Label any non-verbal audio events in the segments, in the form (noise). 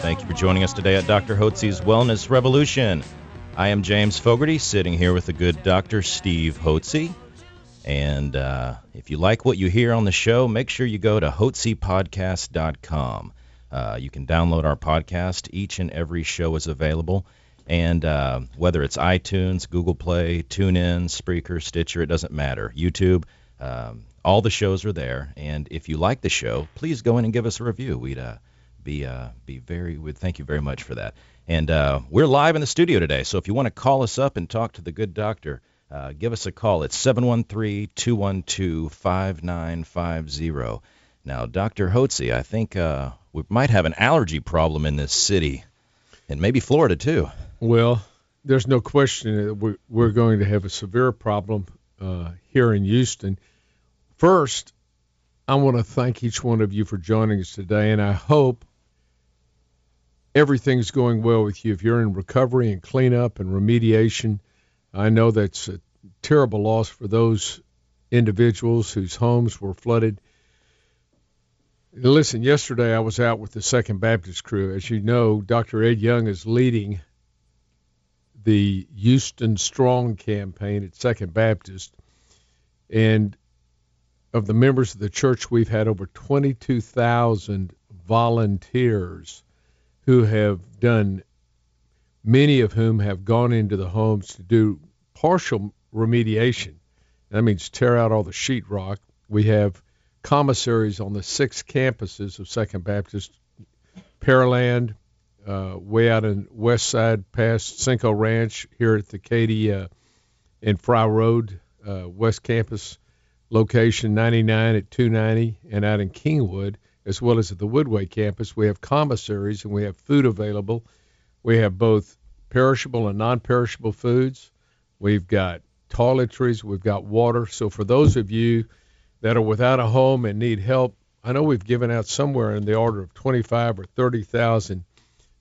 Thank you for joining us today at Dr. Hotze's Wellness Revolution. I am James Fogarty, sitting here with the good Dr. Steve Hotze. And uh, if you like what you hear on the show, make sure you go to hotzepodcast.com. Uh, you can download our podcast. Each and every show is available. And uh, whether it's iTunes, Google Play, TuneIn, Spreaker, Stitcher, it doesn't matter. YouTube, um, all the shows are there. And if you like the show, please go in and give us a review. We'd uh, be uh, be very would thank you very much for that. And uh, we're live in the studio today, so if you want to call us up and talk to the good doctor, uh, give us a call. It's 713-212-5950. Now, Dr. Hotze, I think uh, we might have an allergy problem in this city, and maybe Florida too. Well, there's no question that we're, we're going to have a severe problem uh, here in Houston. First, I want to thank each one of you for joining us today, and I hope everything's going well with you. If you're in recovery and cleanup and remediation, I know that's a terrible loss for those individuals whose homes were flooded. Listen, yesterday I was out with the Second Baptist crew. As you know, Dr. Ed Young is leading the Houston Strong campaign at Second Baptist. And of the members of the church, we've had over 22,000 volunteers who have done, many of whom have gone into the homes to do partial remediation. That means tear out all the sheetrock. We have commissaries on the six campuses of Second Baptist, Pearland, uh, way out in West Side past Cinco Ranch, here at the Katy uh, and Fry Road, uh, West Campus location 99 at 290, and out in Kingwood as well as at the Woodway campus. We have commissaries and we have food available. We have both perishable and non perishable foods. We've got toiletries, we've got water. So for those of you that are without a home and need help, I know we've given out somewhere in the order of 25 or 30,000.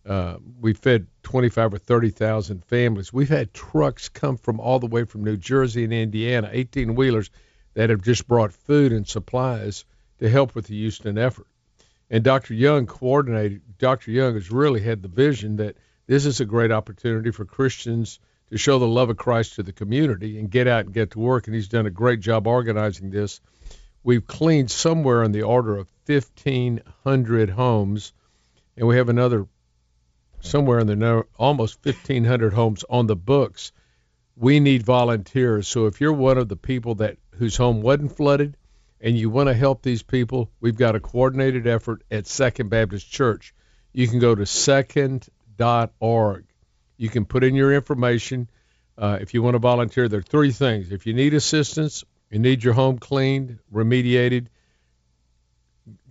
Uh, we fed 25 or 30,000 families. We've had trucks come from all the way from New Jersey and Indiana, 18 wheelers that have just brought food and supplies to help with the Houston effort. And Dr. Young coordinated, Dr. Young has really had the vision that this is a great opportunity for Christians to show the love of Christ to the community and get out and get to work. And he's done a great job organizing this. We've cleaned somewhere in the order of 1,500 homes, and we have another somewhere in the almost 1,500 homes on the books. We need volunteers. So if you're one of the people that whose home wasn't flooded, and you want to help these people, we've got a coordinated effort at Second Baptist Church. You can go to second.org. You can put in your information. Uh, if you want to volunteer, there are three things. If you need assistance, you need your home cleaned, remediated,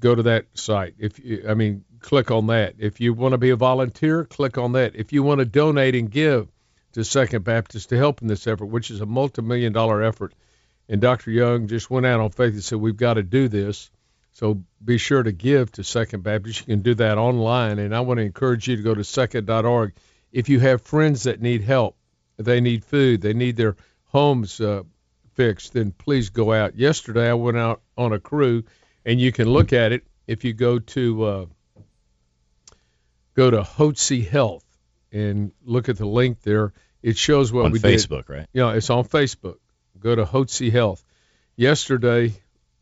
go to that site. If you, I mean, click on that. If you want to be a volunteer, click on that. If you want to donate and give to Second Baptist to help in this effort, which is a multi-million dollar effort, and Dr. Young just went out on faith and said, We've got to do this. So be sure to give to Second Baptist. You can do that online. And I want to encourage you to go to second.org. If you have friends that need help, they need food, they need their homes uh, fixed, then please go out. Yesterday, I went out on a crew, and you can look at it if you go to uh, go to Hotze Health and look at the link there. It shows what on we Facebook, did. Facebook, right? Yeah, you know, it's on Facebook go to Hotze Health. Yesterday,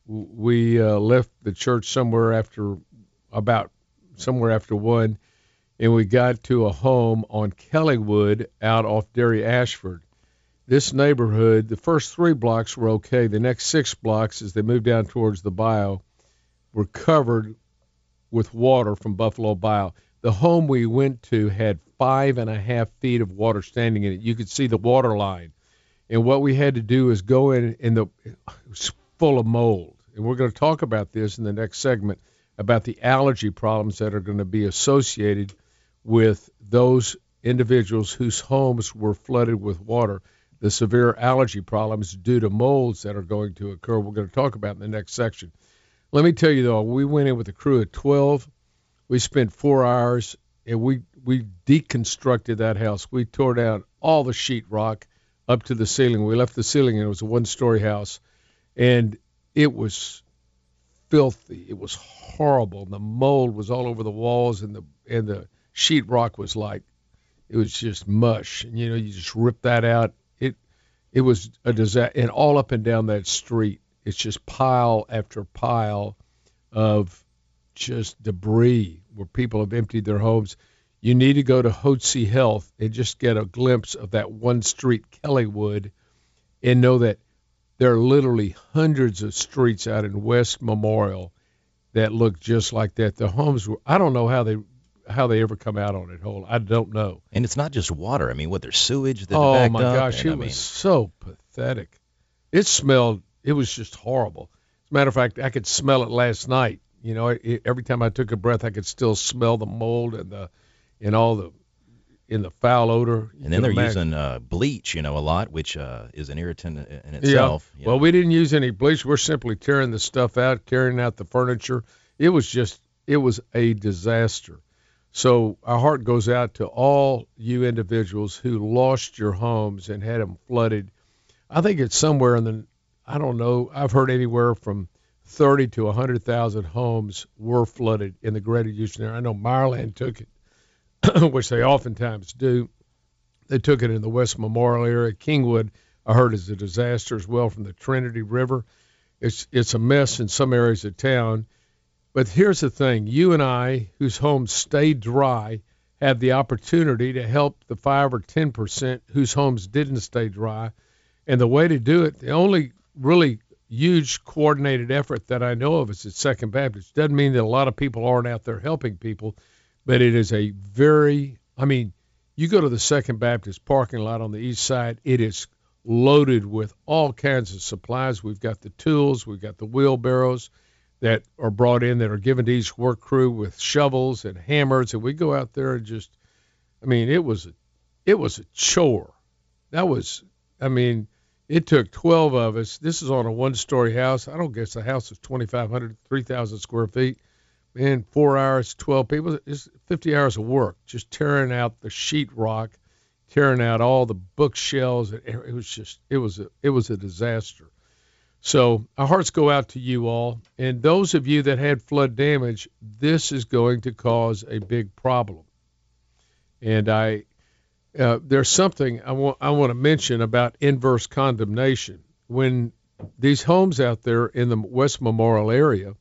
we uh, left the church somewhere after about somewhere after one, and we got to a home on Kellywood out off Dairy Ashford. This neighborhood, the first three blocks were okay. The next six blocks, as they moved down towards the bayou, were covered with water from Buffalo Bayou. The home we went to had five and a half feet of water standing in it. You could see the water line and what we had to do is go in and the it was full of mold. And we're going to talk about this in the next segment about the allergy problems that are going to be associated with those individuals whose homes were flooded with water, the severe allergy problems due to molds that are going to occur. We're going to talk about in the next section. Let me tell you though, we went in with a crew of 12. We spent four hours and we we deconstructed that house. We tore down all the sheetrock up to the ceiling. We left the ceiling and it was a one-story house, and it was filthy. It was horrible. The mold was all over the walls, and the and the sheetrock was like it was just mush. And you know, you just rip that out. It it was a disaster, and all up and down that street, it's just pile after pile of just debris where people have emptied their homes. You need to go to Hotze Health and just get a glimpse of that one street, Kellywood, and know that there are literally hundreds of streets out in West Memorial that look just like that. The homes were I don't know how they how they ever come out on it whole. I don't know. And it's not just water. I mean, what there's sewage that oh my gosh, and, it I was mean, so pathetic. It smelled. It was just horrible. As a matter of fact, I could smell it last night. You know, it, every time I took a breath, I could still smell the mold and the and all the in the foul odor. And then they're imagine. using uh, bleach, you know, a lot, which uh, is an irritant in in itself. you Well, know. we didn't use any bleach. We're simply tearing the stuff out, carrying out the furniture. It was just, it was a disaster. So our heart goes out to all you individuals who lost your homes and had them flooded. I think it's somewhere in the, I don't know, I've heard anywhere from 30 to 100,000 homes were flooded in the greater Houston area. I know Meyerland took it, (coughs) which they oftentimes do. They took it in the West Memorial area. Kingwood, I heard, is a disaster as well from the Trinity River. It's it's a mess in some areas of town. But here's the thing: you and I, whose homes stayed dry, have the opportunity to help the five or ten percent whose homes didn't stay dry. And the way to do it, the only really huge coordinated effort that I know of is at Second Baptist. Doesn't mean that a lot of people aren't out there helping people, but it is a very, I mean, you go to the Second Baptist parking lot on the east side, it is loaded with all kinds of supplies. We've got the tools, we've got the wheelbarrows that are brought in that are given to each work crew with shovels and hammers, and we go out there and just, I mean, it was a, it was a chore. That was, I mean, it took 12 of us. This is on a one-story house. I don't guess the house is 2,500, 3,000 square feet. Man, four hours, 12 people. It's 50 hours of work just tearing out the sheetrock, tearing out all the bookshelves. It, it was just, it was a, it was a disaster. So our hearts go out to you all, and those of you that had flood damage. This is going to cause a big problem. And I, uh, there's something I want I want to mention about inverse condemnation. When these homes out there in the West Memorial area,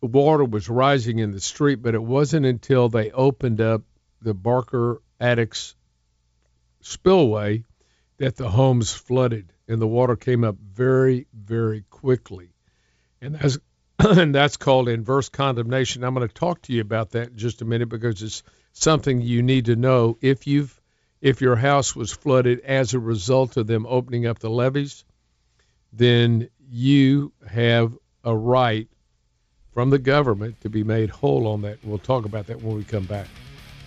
water was rising in the street, but it wasn't until they opened up the Barker Addicks spillway that the homes flooded and the water came up very, very quickly. And that's (clears throat) and that's called inverse condemnation. I'm going to talk to you about that in just a minute because it's something you need to know if you've if your house was flooded as a result of them opening up the levees, then you have a right from the government to be made whole on that. We'll talk about that when we come back.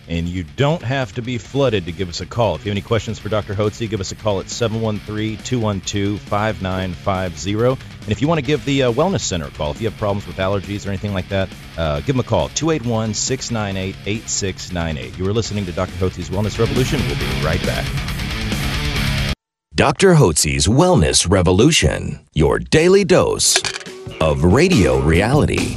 And you don't have to be flooded to give us a call. If you have any questions for Dr. Hotze, give us a call at 713-212-5950. And if you want to give the uh, Wellness Center a call, if you have problems with allergies or anything like that, uh, give them a call, 281-698-8698. You are listening to Dr. Hotze's Wellness Revolution. We'll be right back. Dr. Hotze's Wellness Revolution, your daily dose of radio reality.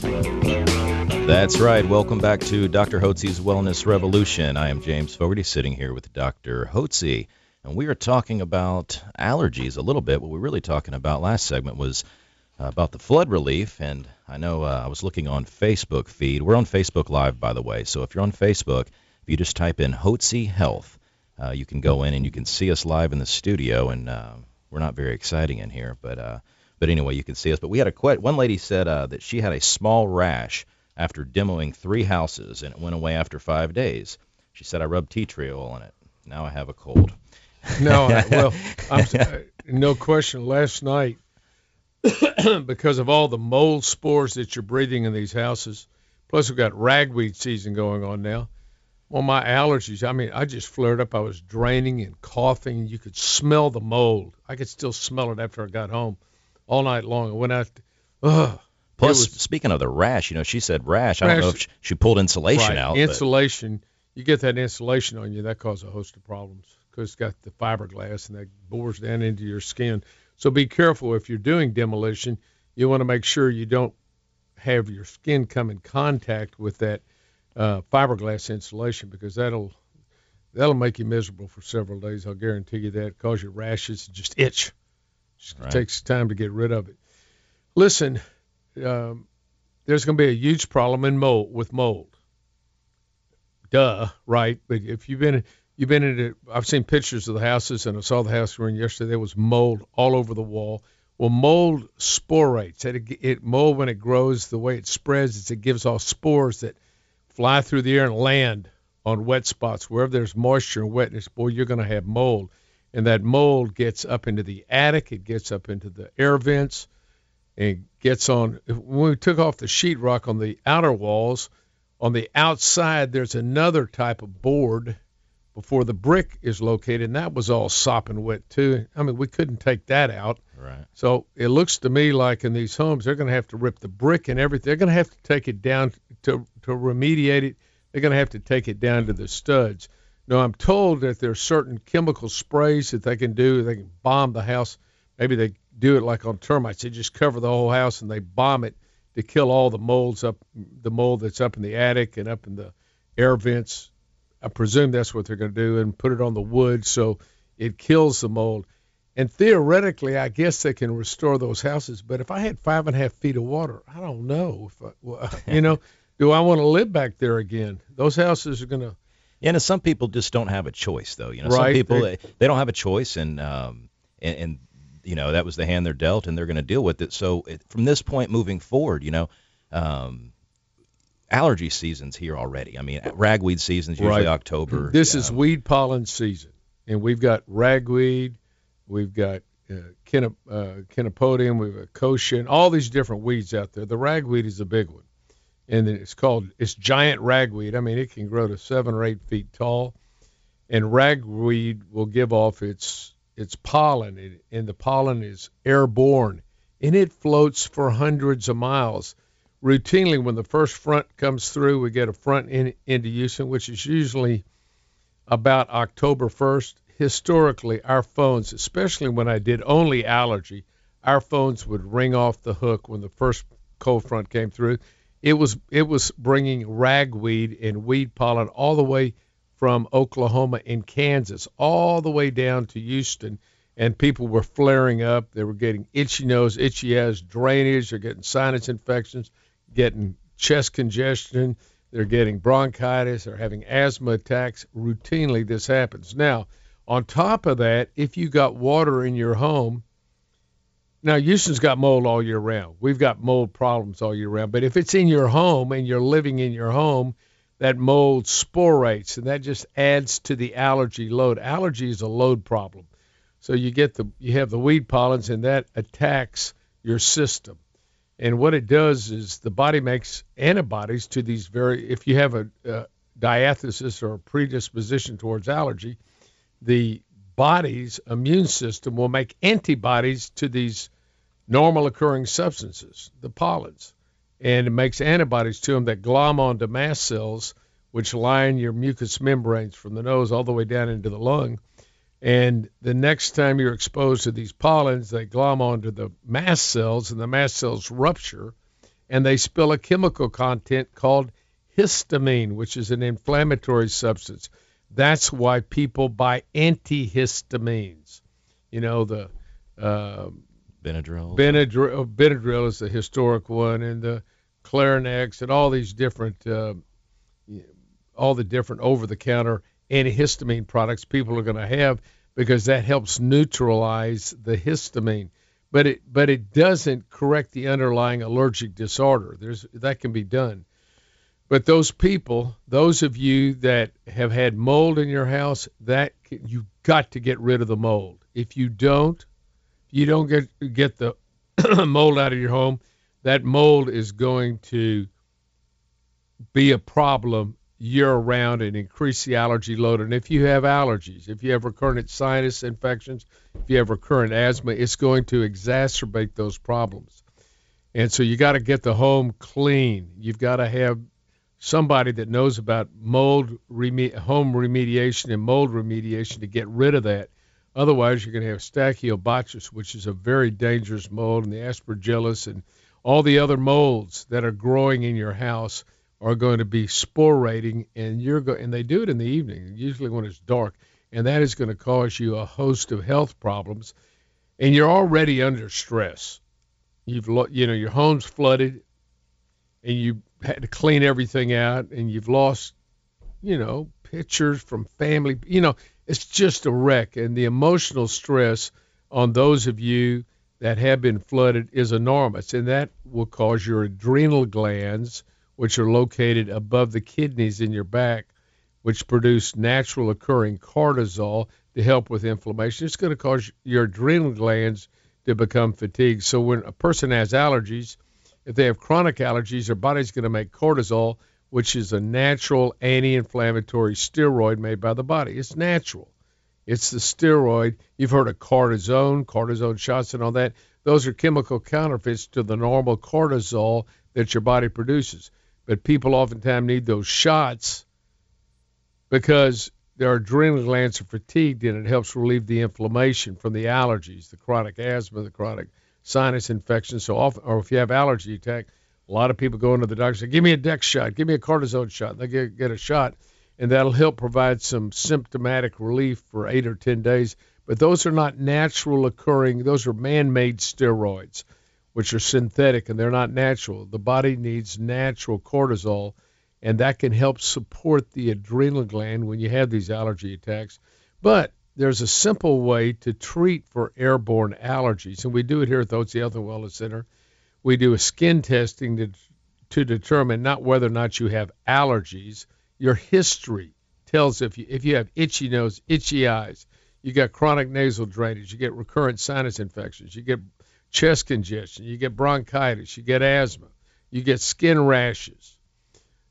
That's right. Welcome back to Dr. Hotze's Wellness Revolution. I am James Fogarty, sitting here with Dr. Hotze, and we are talking about allergies a little bit. What we were really talking about last segment was uh, about the flood relief, and I know uh, I was looking on Facebook feed. We're on Facebook Live, by the way, so if you're on Facebook, if you just type in Hotze Health, uh, you can go in and you can see us live in the studio, and uh, we're not very exciting in here, but uh, but anyway, you can see us. But we had a que- one lady said uh, that she had a small rash after demoing three houses, and it went away after five days. She said, I rubbed tea tree oil on it. Now I have a cold. (laughs) No, I- well, I'm, (laughs) uh, no question. Last night, (coughs) because of all the mold spores that you're breathing in these houses. Plus, we've got ragweed season going on now. Well, my allergies, I mean, I just flared up. I was draining and coughing, you could smell the mold. I could still smell it after I got home all night long. I went out, ugh. Plus, was- speaking of the rash, you know, she said rash. I don't know if she, she pulled insulation right. out. but- Insulation, you get that insulation on you, that causes a host of problems because it's got the fiberglass and that bores down into your skin. So be careful if you're doing demolition. You want to make sure you don't have your skin come in contact with that uh, fiberglass insulation because that'll that'll make you miserable for several days. I'll guarantee you that. Cause you rashes and just itch. Right. takes time to get rid of it. Listen, um, there's going to be a huge problem in mold with mold. Duh, right? But if you've been you've been in it, I've seen pictures of the houses, and I saw the house we were in yesterday. There was mold all over the wall. Well, mold sporates. It, it mold when it grows, the way it spreads is it gives off spores that fly through the air and land on wet spots. Wherever there's moisture and wetness, boy, you're going to have mold. And that mold gets up into the attic, it gets up into the air vents, and gets on. When we took off the sheetrock on the outer walls, on the outside, there's another type of board before the brick is located, and that was all sopping wet too. I mean, we couldn't take that out. Right. So it looks to me like in these homes, they're going to have to rip the brick and everything. They're going to have to take it down to to remediate it. They're going to have to take it down to the studs. Now I'm told that there's certain chemical sprays that they can do. They can bomb the house. Maybe they do it like on termites. They just cover the whole house and they bomb it to kill all the molds up, the mold that's up in the attic and up in the air vents. I presume that's what they're going to do and put it on the wood so it kills the mold. And theoretically, I guess they can restore those houses. But if I had five and a half feet of water, I don't know. If I, well, (laughs) you know, do I want to live back there again? Those houses are going to. Yeah, and some people just don't have a choice, though. You know, some people they- they, don't have a choice, and um, and, and you know that was the hand they're dealt, and they're going to deal with it. So it, from this point moving forward, you know, um, allergy season's here already. I mean, ragweed season's usually Right. October. This is um, weed pollen season, and we've got ragweed, we've got uh, kinep, uh, Chenopodium, we've got kochia, all these different weeds out there. The ragweed is a big one, and it's called it's giant ragweed. I mean, it can grow to seven or eight feet tall, and ragweed will give off its its pollen, and- the pollen is airborne, and it floats for hundreds of miles routinely when the first front comes through, we get a front in, into Houston, which is usually about October 1st. Historically, our phones, especially when I did only allergy, our phones would ring off the hook when the first cold front came through. It was it was bringing ragweed and weed pollen all the way from Oklahoma and Kansas all the way down to Houston, and people were flaring up. They were getting itchy nose, itchy eyes, drainage. They're getting sinus infections, getting chest congestion. They're getting bronchitis. They're having asthma attacks. Routinely, this happens. Now, on top of that, if you got water in your home, now Houston's got mold all year round. We've got mold problems all year round. But if it's in your home and you're living in your home, that mold sporates, and that just adds to the allergy load. Allergy is a load problem. So you get the you have the weed pollens, and that attacks your system. And what it does is the body makes antibodies to these very. If you have a, uh diathesis or a predisposition towards allergy, the body's immune system will make antibodies to these normal occurring substances, the pollens, and it makes antibodies to them that glom onto mast cells, which line your mucous membranes from the nose all the way down into the lung. And the next time you're exposed to these pollens, they glom onto the mast cells, and the mast cells rupture, and they spill a chemical content called histamine, which is an inflammatory substance. That's why people buy antihistamines. You know, the uh, Benadryl. Benadryl, Benadryl is the historic one, and the Clarinex, and all these different, uh, all the different over-the-counter antihistamine products people are going to have because that helps neutralize the histamine. But it but it doesn't correct the underlying allergic disorder. There's that can be done. But those people, those of you that have had mold in your house, that you got to get rid of the mold. If you don't, you don't get get the (clears throat) mold out of your home, that mold is going to be a problem year round and increase the allergy load. And if you have allergies, if you have recurrent sinus infections, if you have recurrent asthma, it's going to exacerbate those problems. And so you got to get the home clean. You've got to have somebody that knows about mold reme- home remediation and mold remediation to get rid of that. Otherwise, you're going to have Stachybotrys, which is a very dangerous mold, and the Aspergillus and all the other molds that are growing in your house are going to be sporating, and you're go- and they do it in the evening, usually when it's dark, and that is going to cause you a host of health problems, and you're already under stress. You've lo- you know your home's flooded, and you had to clean everything out, and you've lost, you know, pictures from family. You know, it's just a wreck, and the emotional stress on those of you that have been flooded is enormous, and that will cause your adrenal glands which are located above the kidneys in your back, which produce natural occurring cortisol to help with inflammation. It's going to cause your adrenal glands to become fatigued. So when a person has allergies, if they have chronic allergies, their body's going to make cortisol, which is a natural anti-inflammatory steroid made by the body. It's natural. It's the steroid. You've heard of cortisone, cortisone shots, and all that. Those are chemical counterfeits to the normal cortisol that your body produces but people oftentimes need those shots because their adrenal glands are fatigued and it helps relieve the inflammation from the allergies, the chronic asthma, the chronic sinus infection. So often, or if you have allergy attack, a lot of people go into the doctor and say, "Give me a Dex shot, give me a cortisone shot." They get, get a shot, and that'll help provide some symptomatic relief for eight or ten days. But those are not natural occurring; those are man-made steroids which are synthetic and they're not natural. The body needs natural cortisol, and that can help support the adrenal gland when you have these allergy attacks. But there's a simple way to treat for airborne allergies, and we do it here at the Hotze Health and Wellness Center. We do a skin testing to, to determine not whether or not you have allergies, your history tells if you if you have itchy nose, itchy eyes, you got chronic nasal drainage, you get recurrent sinus infections, you get chest congestion, you get bronchitis, you get asthma, you get skin rashes.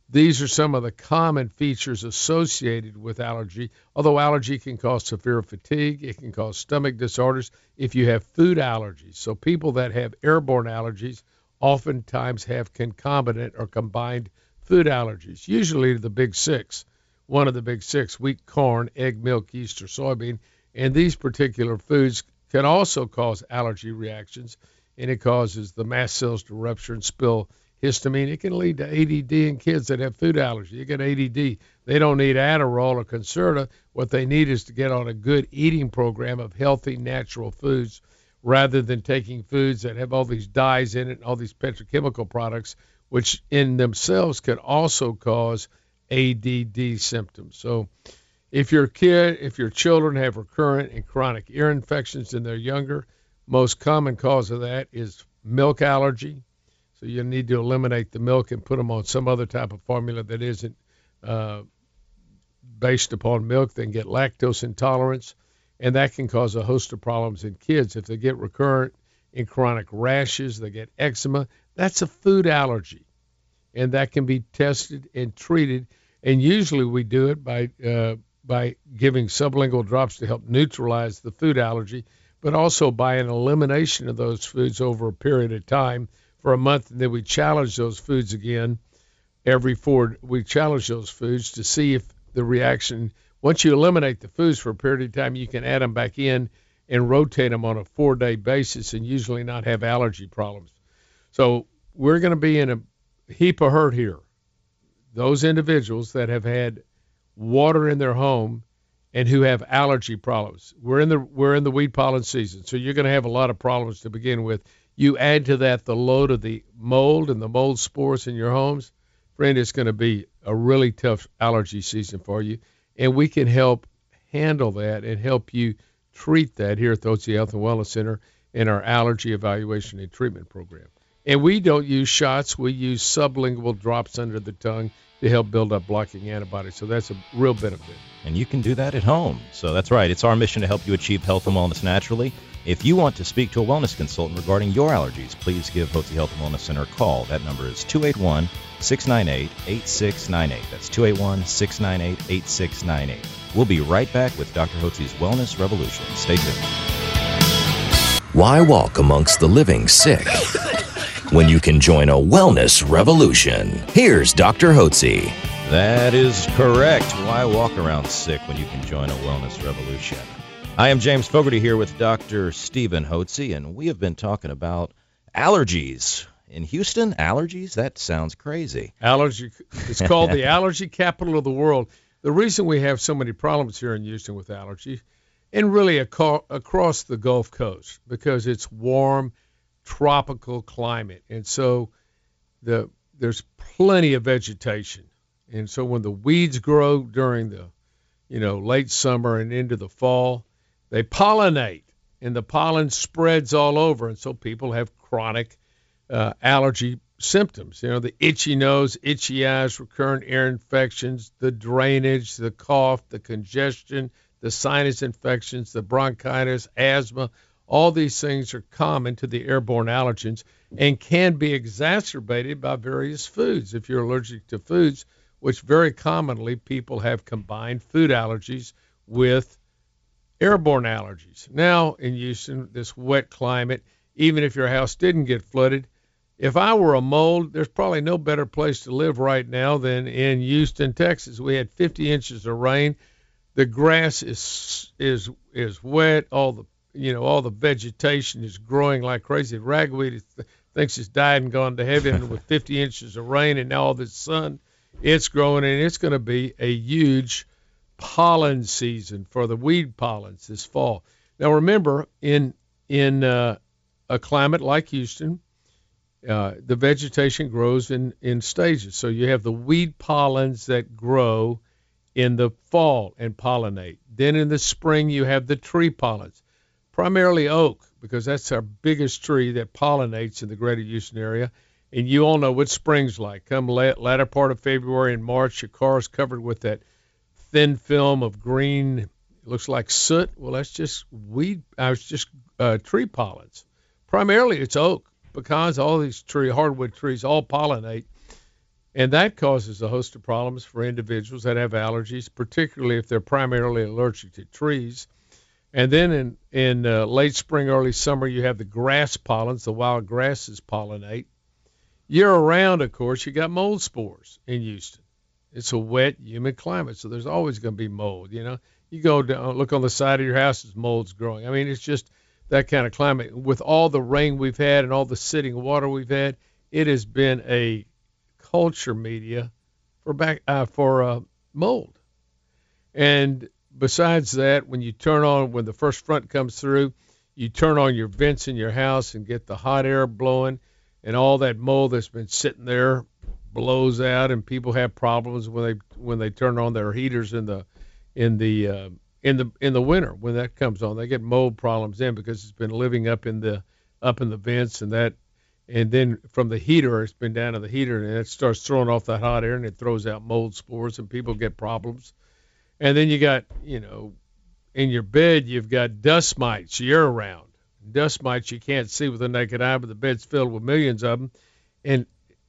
These are some of the common features associated with allergy, although allergy can cause severe fatigue, it can cause stomach disorders if you have food allergies. So people that have airborne allergies oftentimes have concomitant or combined food allergies, usually the big six, one of the big six, wheat, corn, egg, milk, yeast, or soybean. And these particular foods can also cause allergy reactions, and it causes the mast cells to rupture and spill histamine. It can lead to ADD in kids that have food allergy. You get ADD. They don't need Adderall or Concerta. What they need is to get on a good eating program of healthy, natural foods rather than taking foods that have all these dyes in it and all these petrochemical products, which in themselves can also cause ADD symptoms. So if your kid, if your children have recurrent and chronic ear infections and they're younger, most common cause of that is milk allergy. So you need to eliminate the milk and put them on some other type of formula that isn't uh, based upon milk. They can get lactose intolerance, and that can cause a host of problems in kids. If they get recurrent and chronic rashes, they get eczema. That's a food allergy, and that can be tested and treated. And usually we do it by uh, by giving sublingual drops to help neutralize the food allergy, but also by an elimination of those foods over a period of time for a month. And then we challenge those foods again every four. We challenge those foods to see if the reaction. Once you eliminate the foods for a period of time, you can add them back in and rotate them on a four-day basis, and usually not have allergy problems. So we're going to be in a heap of hurt here. Those individuals that have had water in their home and who have allergy problems. We're in the we're in the weed pollen season, so you're going to have a lot of problems to begin with. You add to that the load of the mold and the mold spores in your homes, friend, it's going to be a really tough allergy season for you, and we can help handle that and help you treat that here at the Hotze Health and Wellness Center in our allergy evaluation and treatment program. And we don't use shots. We use sublingual drops under the tongue to help build up blocking antibodies. So that's a real benefit. And you can do that at home. So that's right. It's our mission to help you achieve health and wellness naturally. If you want to speak to a wellness consultant regarding your allergies, please give Hotze Health and Wellness Center a call. That number is 281 698 8698. That's 281 698 8698. We'll be right back with Dr. Hotze's Wellness Revolution. Stay tuned. Why walk amongst the living sick (laughs) when you can join a wellness revolution? Here's Dr. Hotze. That is correct. Why walk around sick when you can join a wellness revolution? I am James Fogarty here with Dr. Stephen Hotze, and we have been talking about allergies. In Houston, allergies? That sounds crazy. Allergy. It's called the (laughs) allergy capital of the world. The reason we have so many problems here in Houston with allergies, and really aco- across the Gulf Coast, because it's warm, tropical climate, and so the there's plenty of vegetation, and so when the weeds grow during the, you know, late summer and into the fall, they pollinate, and the pollen spreads all over, and so people have chronic uh, allergy symptoms. You know, the itchy nose, itchy eyes, recurrent ear infections, the drainage, the cough, the congestion, the sinus infections, the bronchitis, asthma. All these things are common to the airborne allergens and can be exacerbated by various foods. If you're allergic to foods, which very commonly people have combined food allergies with airborne allergies. Now, in Houston, this wet climate, even if your house didn't get flooded, if I were a mold, there's probably no better place to live right now than in Houston, Texas. We had 50 inches of rain. The grass is is is wet. All the you know all the vegetation is growing like crazy. Ragweed is, thinks it's died and gone to heaven (laughs) with 50 inches of rain and now all this sun. It's growing and it's going to be a huge pollen season for the weed pollens this fall. Now remember, in in uh, a climate like Houston, uh, the vegetation grows in, in stages. So you have the weed pollens that grow in the fall and pollinate. Then in the spring, you have the tree pollens, primarily oak, because that's our biggest tree that pollinates in the greater Houston area. And you all know what spring's like. Come latter part of February and March, your car is covered with that thin film of green, it looks like soot. Well, that's just weed, uh, it's just uh, tree pollens. Primarily, it's oak because all these tree hardwood trees all pollinate, and that causes a host of problems for individuals that have allergies, particularly if they're primarily allergic to trees. And then in in uh, late spring, early summer, you have the grass pollens, the wild grasses pollinate. Year around, of course, you got mold spores in Houston. It's a wet, humid climate, so there's always going to be mold. You know, you go down, look on the side of your house, there's mold's growing. I mean, it's just that kind of climate. With all the rain we've had and all the sitting water we've had, it has been a culture media for back uh, for uh, mold. And besides that, when you turn on when the first front comes through, you turn on your vents in your house and get the hot air blowing, and all that mold that's been sitting there blows out, and people have problems when they when they turn on their heaters in the in the uh, in the in the winter when that comes on. They get mold problems then because it's been living up in the up in the vents and that and then from the heater it's been down to the heater and it starts throwing off that hot air and it throws out mold spores and people get problems. And then you got, you know, in your bed you've got dust mites year round. Dust mites you can't see with the naked eye, but the bed's filled with millions of them. And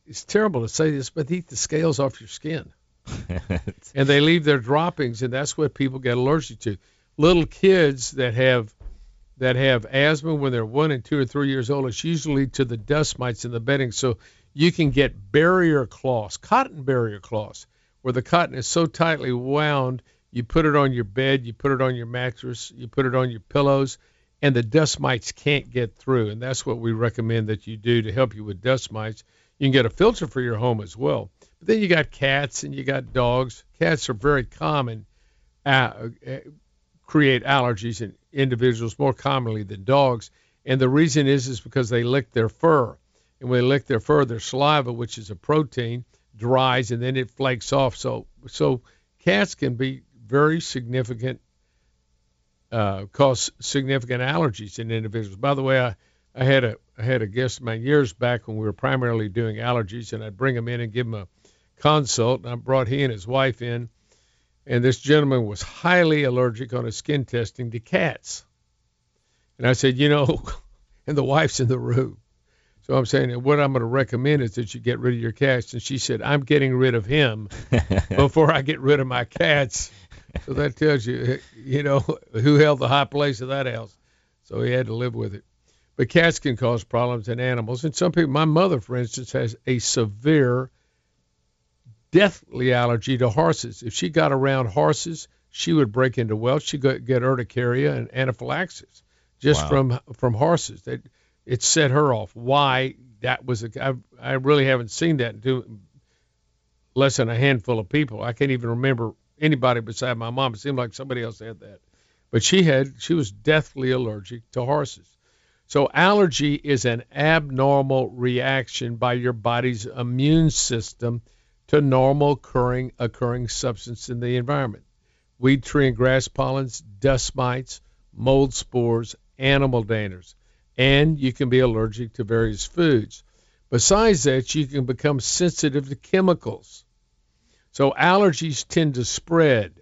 it's terrible to say this, but they eat the scales off your skin. (laughs) and they leave their droppings, and that's what people get allergic to. Little kids that have that have asthma when they're one and two or three years old, it's usually to the dust mites in the bedding. So you can get barrier cloths, cotton barrier cloths, where the cotton is so tightly wound, you put it on your bed, you put it on your mattress, you put it on your pillows, and the dust mites can't get through. And that's what we recommend that you do to help you with dust mites. You can get a filter for your home as well. But then you got cats and you got dogs. Cats are very common, uh, uh, create allergies in individuals more commonly than dogs. And the reason is is because they lick their fur, and when they lick their fur, their saliva, which is a protein, dries and then it flakes off. So so cats can be very significant, uh, cause significant allergies in individuals. By the way, I I had a, I had a guest of mine years back when we were primarily doing allergies, and I'd bring him in and give him a consult. And I brought he and his wife in, and this gentleman was highly allergic on his skin testing to cats. And I said, you know, (laughs) and the wife's in the room. So I'm saying what I'm going to recommend is that you get rid of your cats. And she said, I'm getting rid of him (laughs) before I get rid of my cats. So that tells you, (laughs) you know, who held the high place of that house. So he had to live with it. But cats can cause problems in animals. And some people, my mother, for instance, has a severe deathly allergy to horses. If she got around horses, she would break into welts. She'd get urticaria and anaphylaxis just wow. from from horses. They, it set her off. Why that was a I, I really haven't seen that do less than a handful of people. I can't even remember anybody beside my mom. It seemed like somebody else had that. But she had she was deathly allergic to horses. So allergy is an abnormal reaction by your body's immune system to normal occurring occurring substance in the environment. Weed, tree, and grass pollens, dust mites, mold spores, animal danders and you can be allergic to various foods. Besides that, you can become sensitive to chemicals. So allergies tend to spread.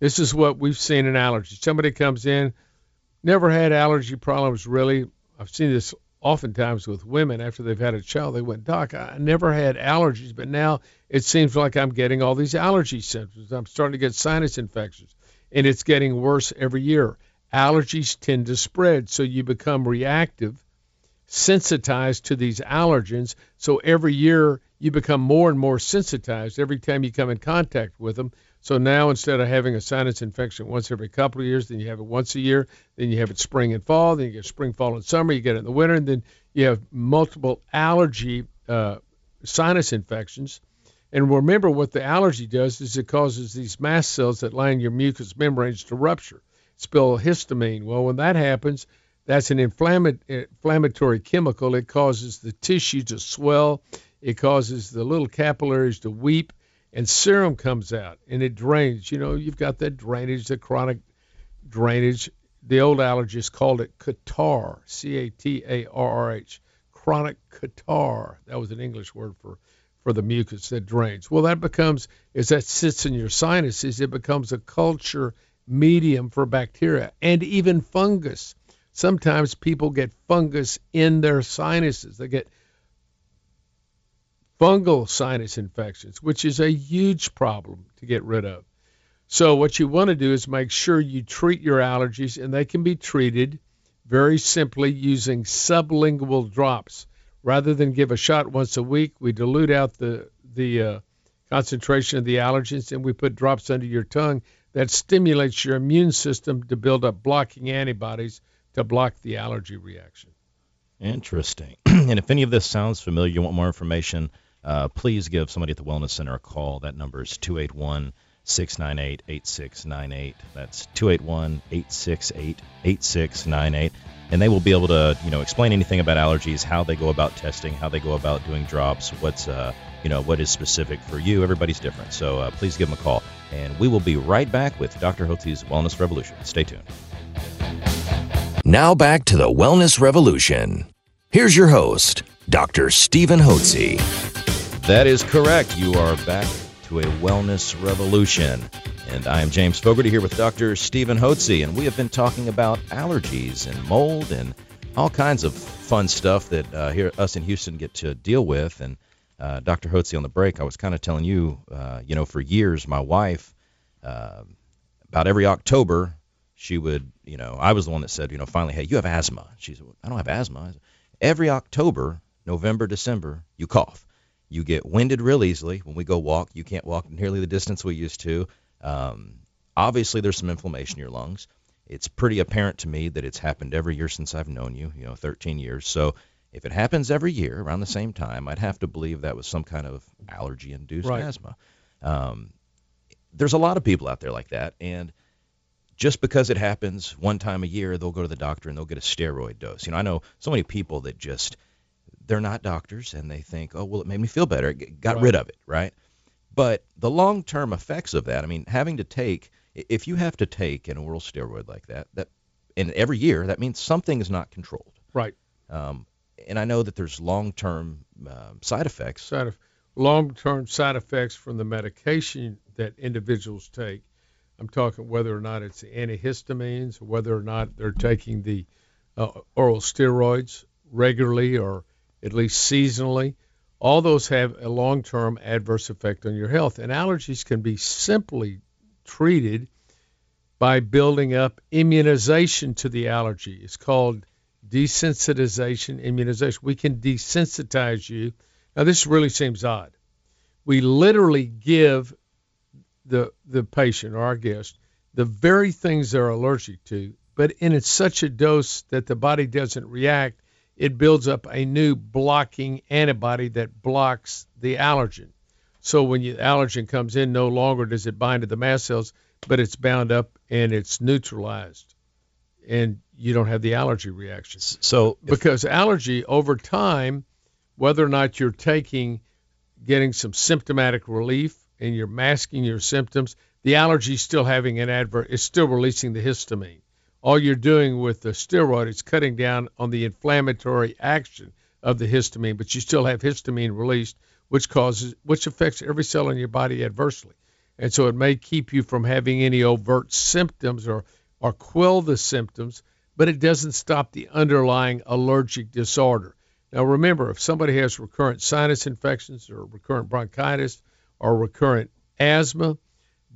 This is what we've seen in allergies. Somebody comes in, never had allergy problems really. I've seen this oftentimes with women after they've had a child. They went, Doc, I never had allergies, but now it seems like I'm getting all these allergy symptoms. I'm starting to get sinus infections, and it's getting worse every year allergies tend to spread. So you become reactive, sensitized to these allergens. So every year you become more and more sensitized every time you come in contact with them. So now instead of having a sinus infection once every couple of years, then you have it once a year, then you have it spring and fall, then you get spring, fall, and summer, you get it in the winter, and then you have multiple allergy uh, sinus infections. And remember what the allergy does is it causes these mast cells that line your mucous membranes to rupture spill histamine. Well, when that happens, that's an inflammatory chemical. It causes the tissue to swell. It causes the little capillaries to weep, and serum comes out and it drains. You know, you've got that drainage, the chronic drainage. The old allergists called it catarrh, C-A-T-A-R-R-H, chronic catarrh. That was an English word for for the mucus that drains. Well, that becomes as that sits in your sinuses, it becomes a culture medium for bacteria and even fungus. Sometimes people get fungus in their sinuses. They get fungal sinus infections, which is a huge problem to get rid of. So, what you want to do is make sure you treat your allergies, and they can be treated very simply using sublingual drops. Rather than give a shot once a week, we dilute out the, the uh, concentration of the allergens and we put drops under your tongue that stimulates your immune system to build up blocking antibodies to block the allergy reaction. Interesting. (clears throat) and if any of this sounds familiar, you want more information, uh, please give somebody at the Wellness Center a call. That number is 281 698 8698. That's 281 868 8698. And they will be able to, you know, explain anything about allergies, how they go about testing, how they go about doing drops, what's, uh, you know, what is specific for you. Everybody's different. So uh, please give them a call and we will be right back with Dr. Hotze's Wellness Revolution. Stay tuned. Now back to the Wellness Revolution. Here's your host, Dr. Stephen Hotze. That is correct. You are back to a Wellness Revolution. And I am James Fogarty here with Dr. Stephen Hotze, and we have been talking about allergies and mold and all kinds of fun stuff that uh, here us in Houston get to deal with. And uh, Dr. Hotze on the break, I was kind of telling you, uh, you know, for years, my wife, uh, about every October, she would, you know, I was the one that said, you know, finally, hey, you have asthma. She said, I don't have asthma. Every October, November, December, you cough. You get winded real easily. When we go walk, you can't walk nearly the distance we used to. Um, obviously, there's some inflammation in your lungs. It's pretty apparent to me that it's happened every year since I've known you, you know, 13 years. So if it happens every year around the same time, I'd have to believe that was some kind of allergy-induced right. asthma. Um, there's a lot of people out there like that, and just because it happens one time a year, they'll go to the doctor and they'll get a steroid dose. You know, I know so many people that just they're not doctors and they think, oh well, it made me feel better, It got right. rid of it, right? But the long-term effects of that, I mean, having to take if you have to take an oral steroid like that, that and every year, that means something is not controlled. Right. Um, and I know that there's long-term uh, side effects. Side of long-term side effects from the medication that individuals take. I'm talking whether or not it's the antihistamines, or whether or not they're taking the uh, oral steroids regularly or at least seasonally. All those have a long-term adverse effect on your health, and allergies can be simply treated by building up immunization to the allergy. It's called desensitization immunization. We can desensitize you. Now, this really seems odd. We literally give the the patient or our guest the very things they're allergic to, but in such a dose that the body doesn't react, it builds up a new blocking antibody that blocks the allergen. So when the allergen comes in, no longer does it bind to the mast cells, but it's bound up and it's neutralized, and you don't have the allergy reaction. So Because allergy over time, whether or not you're taking, getting some symptomatic relief and you're masking your symptoms, the allergy is still having an adverse, it's still releasing the histamine. All you're doing with the steroid is cutting down on the inflammatory action of the histamine, but you still have histamine released, which causes, which affects every cell in your body adversely. And so it may keep you from having any overt symptoms or, or quell the symptoms, but it doesn't stop the underlying allergic disorder. Now, remember, if somebody has recurrent sinus infections or recurrent bronchitis or recurrent asthma,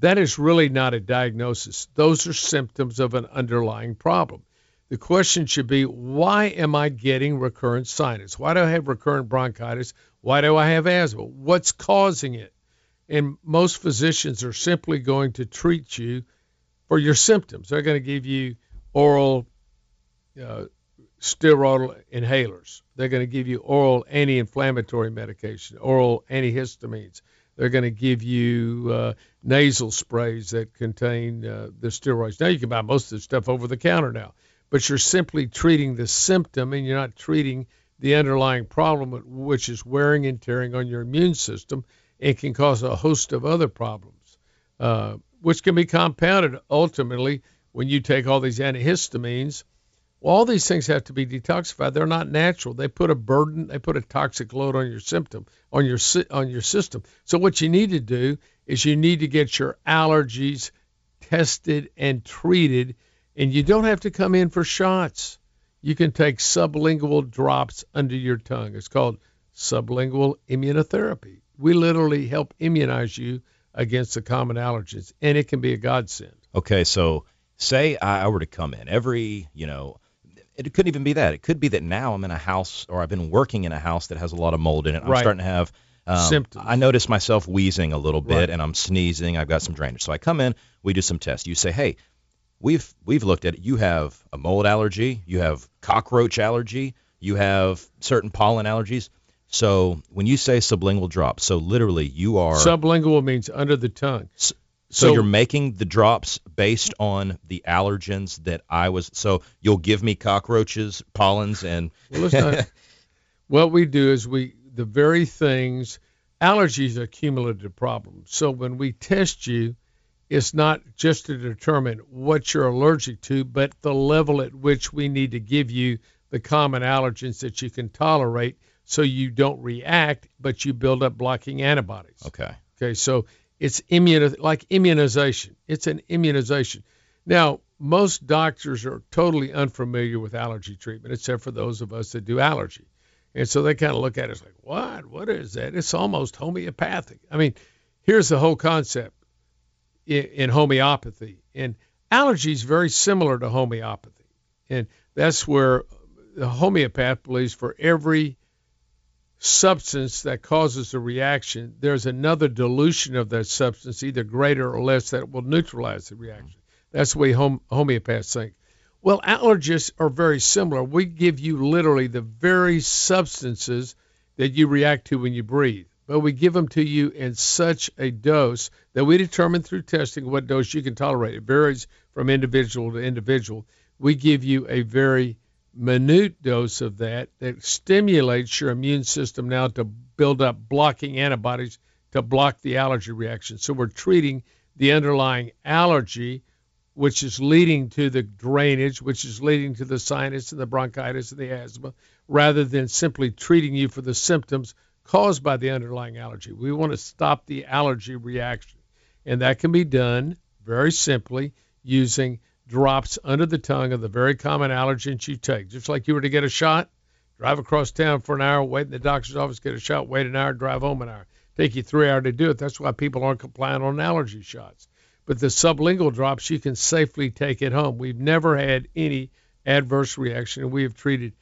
that is really not a diagnosis. Those are symptoms of an underlying problem. The question should be why am I getting recurrent sinus? Why do I have recurrent bronchitis? Why do I have asthma? What's causing it? And most physicians are simply going to treat you for your symptoms. They're going to give you oral uh, steroidal inhalers. They're going to give you oral anti-inflammatory medication, oral antihistamines. They're going to give you uh, nasal sprays that contain uh, the steroids. Now you can buy most of the stuff over the counter now, but you're simply treating the symptom and you're not treating the underlying problem, which is wearing and tearing on your immune system and can cause a host of other problems, uh, which can be compounded ultimately when you take all these antihistamines all these things have to be detoxified. They're not natural. They put a burden, they put a toxic load on your symptom, on your on your system. So what you need to do is you need to get your allergies tested and treated, and you don't have to come in for shots. You can take sublingual drops under your tongue. It's called sublingual immunotherapy. We literally help immunize you against the common allergens, and it can be a godsend. Okay, so say I were to come in every, you know, it couldn't even be that. It could be that now I'm in a house or I've been working in a house that has a lot of mold in it. I'm right. starting to have um, symptoms. I notice myself wheezing a little bit right. and I'm sneezing. I've got some drainage. So I come in, we do some tests. You say, hey, we've we've looked at it. You have a mold allergy, you have cockroach allergy, you have certain pollen allergies. So when you say sublingual drops, so literally you are sublingual means under the tongue. So, so, you're making the drops based on the allergens that I was. So you'll give me cockroaches, pollens, and. well, not, (laughs) what we do is we the very things. Allergies are cumulative problems. So when we test you, it's not just to determine what you're allergic to, but the level at which we need to give you the common allergens that you can tolerate, so you don't react, but you build up blocking antibodies. Okay. Okay. So it's immun like immunization. It's an immunization. Now, most doctors are totally unfamiliar with allergy treatment, except for those of us that do allergy. And so they kind of look at it like, what? What is that? It's almost homeopathic. I mean, here's the whole concept in, in homeopathy. And allergy is very similar to homeopathy. And that's where the homeopath believes for every substance that causes a reaction, there's another dilution of that substance, either greater or less, that will neutralize the reaction. Mm-hmm. That's the way home, homeopaths think. Well, allergists are very similar. We give you literally the very substances that you react to when you breathe, but we give them to you in such a dose that we determine through testing what dose you can tolerate. It varies from individual to individual. We give you a very minute dose of that that stimulates your immune system now to build up blocking antibodies to block the allergy reaction. So we're treating the underlying allergy, which is leading to the drainage, which is leading to the sinus and the bronchitis and the asthma. rather than simply treating you for the symptoms caused by the underlying allergy. We want to stop the allergy reaction. And that can be done very simply using drops under the tongue of the very common allergens you take. Just like you were to get a shot, drive across town for an hour, wait in the doctor's office, get a shot, wait an hour, drive home an hour. Take you three hours to do it. That's why people aren't compliant on allergy shots. But the sublingual drops, you can safely take at home. We've never had any adverse reaction, and we have treated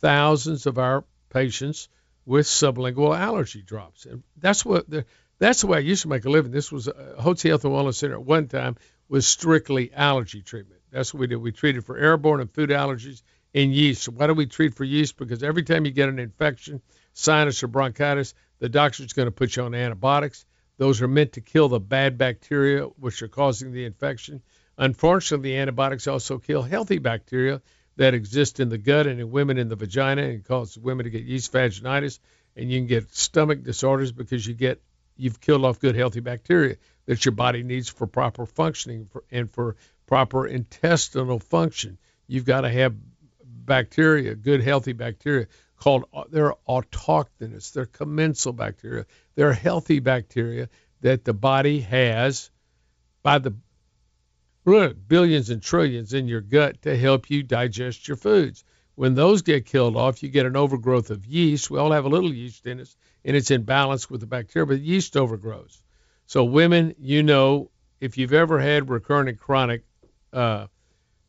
thousands of our patients with sublingual allergy drops. And that's what the, that's the way I used to make a living. This was a Hotze Health and Wellness Center at one time was strictly allergy treatment. That's what we did. We treated for airborne and food allergies and yeast. Why do we treat for yeast? Because every time you get an infection, sinus or bronchitis, the doctor's going to put you on antibiotics. Those are meant to kill the bad bacteria which are causing the infection. Unfortunately, the antibiotics also kill healthy bacteria that exist in the gut and in women in the vagina and cause women to get yeast vaginitis and you can get stomach disorders because you get you've killed off good healthy bacteria that your body needs for proper functioning and for proper intestinal function. You've got to have bacteria, good healthy bacteria called uh, they're autochthonous, they're commensal bacteria. They're healthy bacteria that the body has by the billions and trillions in your gut to help you digest your foods. When those get killed off, you get an overgrowth of yeast. We all have a little yeast in us, and it's in balance with the bacteria, but yeast overgrows. So, women, you know, if you've ever had recurrent chronic, uh,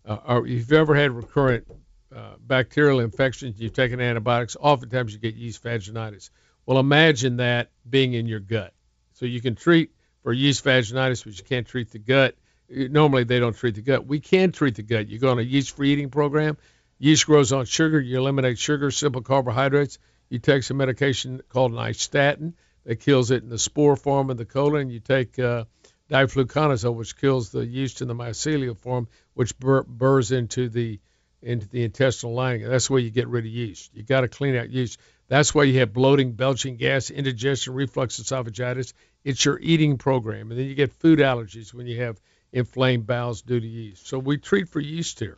uh, or if you've ever had recurrent uh, bacterial infections, you've taken antibiotics, oftentimes you get yeast vaginitis. Well, imagine that being in your gut. So you can treat for yeast vaginitis, but you can't treat the gut. Normally, they don't treat the gut. We can treat the gut. You go on a yeast-free eating program. Yeast grows on sugar. You eliminate sugar, simple carbohydrates. You take some medication called nystatin that kills it in the spore form in the colon. You take uh, difluconazole, which kills the yeast in the mycelial form, which bur- burrs into the into the intestinal lining. That's where you get rid of yeast. You got to clean out yeast. That's why you have bloating, belching, gas, indigestion, reflux, esophagitis. It's your eating program, and then you get food allergies when you have inflamed bowels due to yeast. So we treat for yeast here.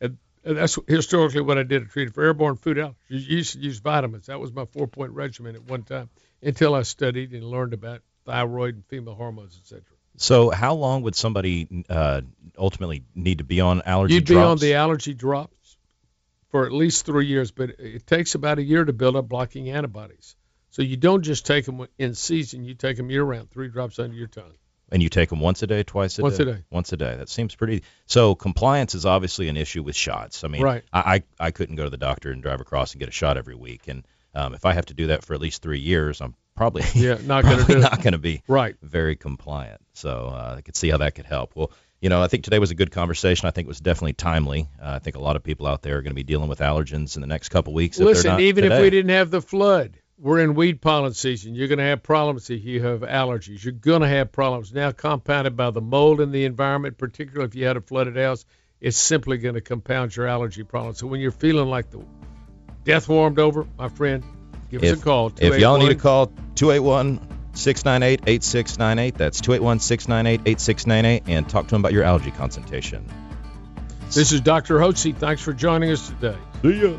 And that's historically what I did. I treated for airborne food allergies. You used use vitamins. That was my four-point regimen at one time until I studied and learned about thyroid and female hormones, etc. So, how long would somebody uh, ultimately need to be on allergy drops? You'd drops? be on the allergy drops for at least three years, but it takes about a year to build up blocking antibodies. So you don't just take them in season; you take them year round, three drops under your tongue. And you take them once a day, twice a once day? Once a day. Once a day. That seems pretty. So compliance is obviously an issue with shots. I mean, right. I, I I couldn't go to the doctor and drive across and get a shot every week, and um, if I have to do that for at least three years, I'm probably (laughs) yeah not going (laughs) to not going to be right very compliant. So uh, I could see how that could help. Well, you know, I think today was a good conversation. I think it was definitely timely. Uh, I think a lot of people out there are going to be dealing with allergens in the next couple weeks. Listen, even today. if we didn't have the flood, we're in weed pollen season. You're going to have problems if you have allergies. You're going to have problems now compounded by the mold in the environment, particularly if you had a flooded house. It's simply going to compound your allergy problems. So when you're feeling like the death warmed over, my friend, give if, us a call. If y'all need a call, 281 698 8698. That's 281 698 8698. And talk to them about your allergy consultation. This is Dr. Hotze. Thanks for joining us today. See ya.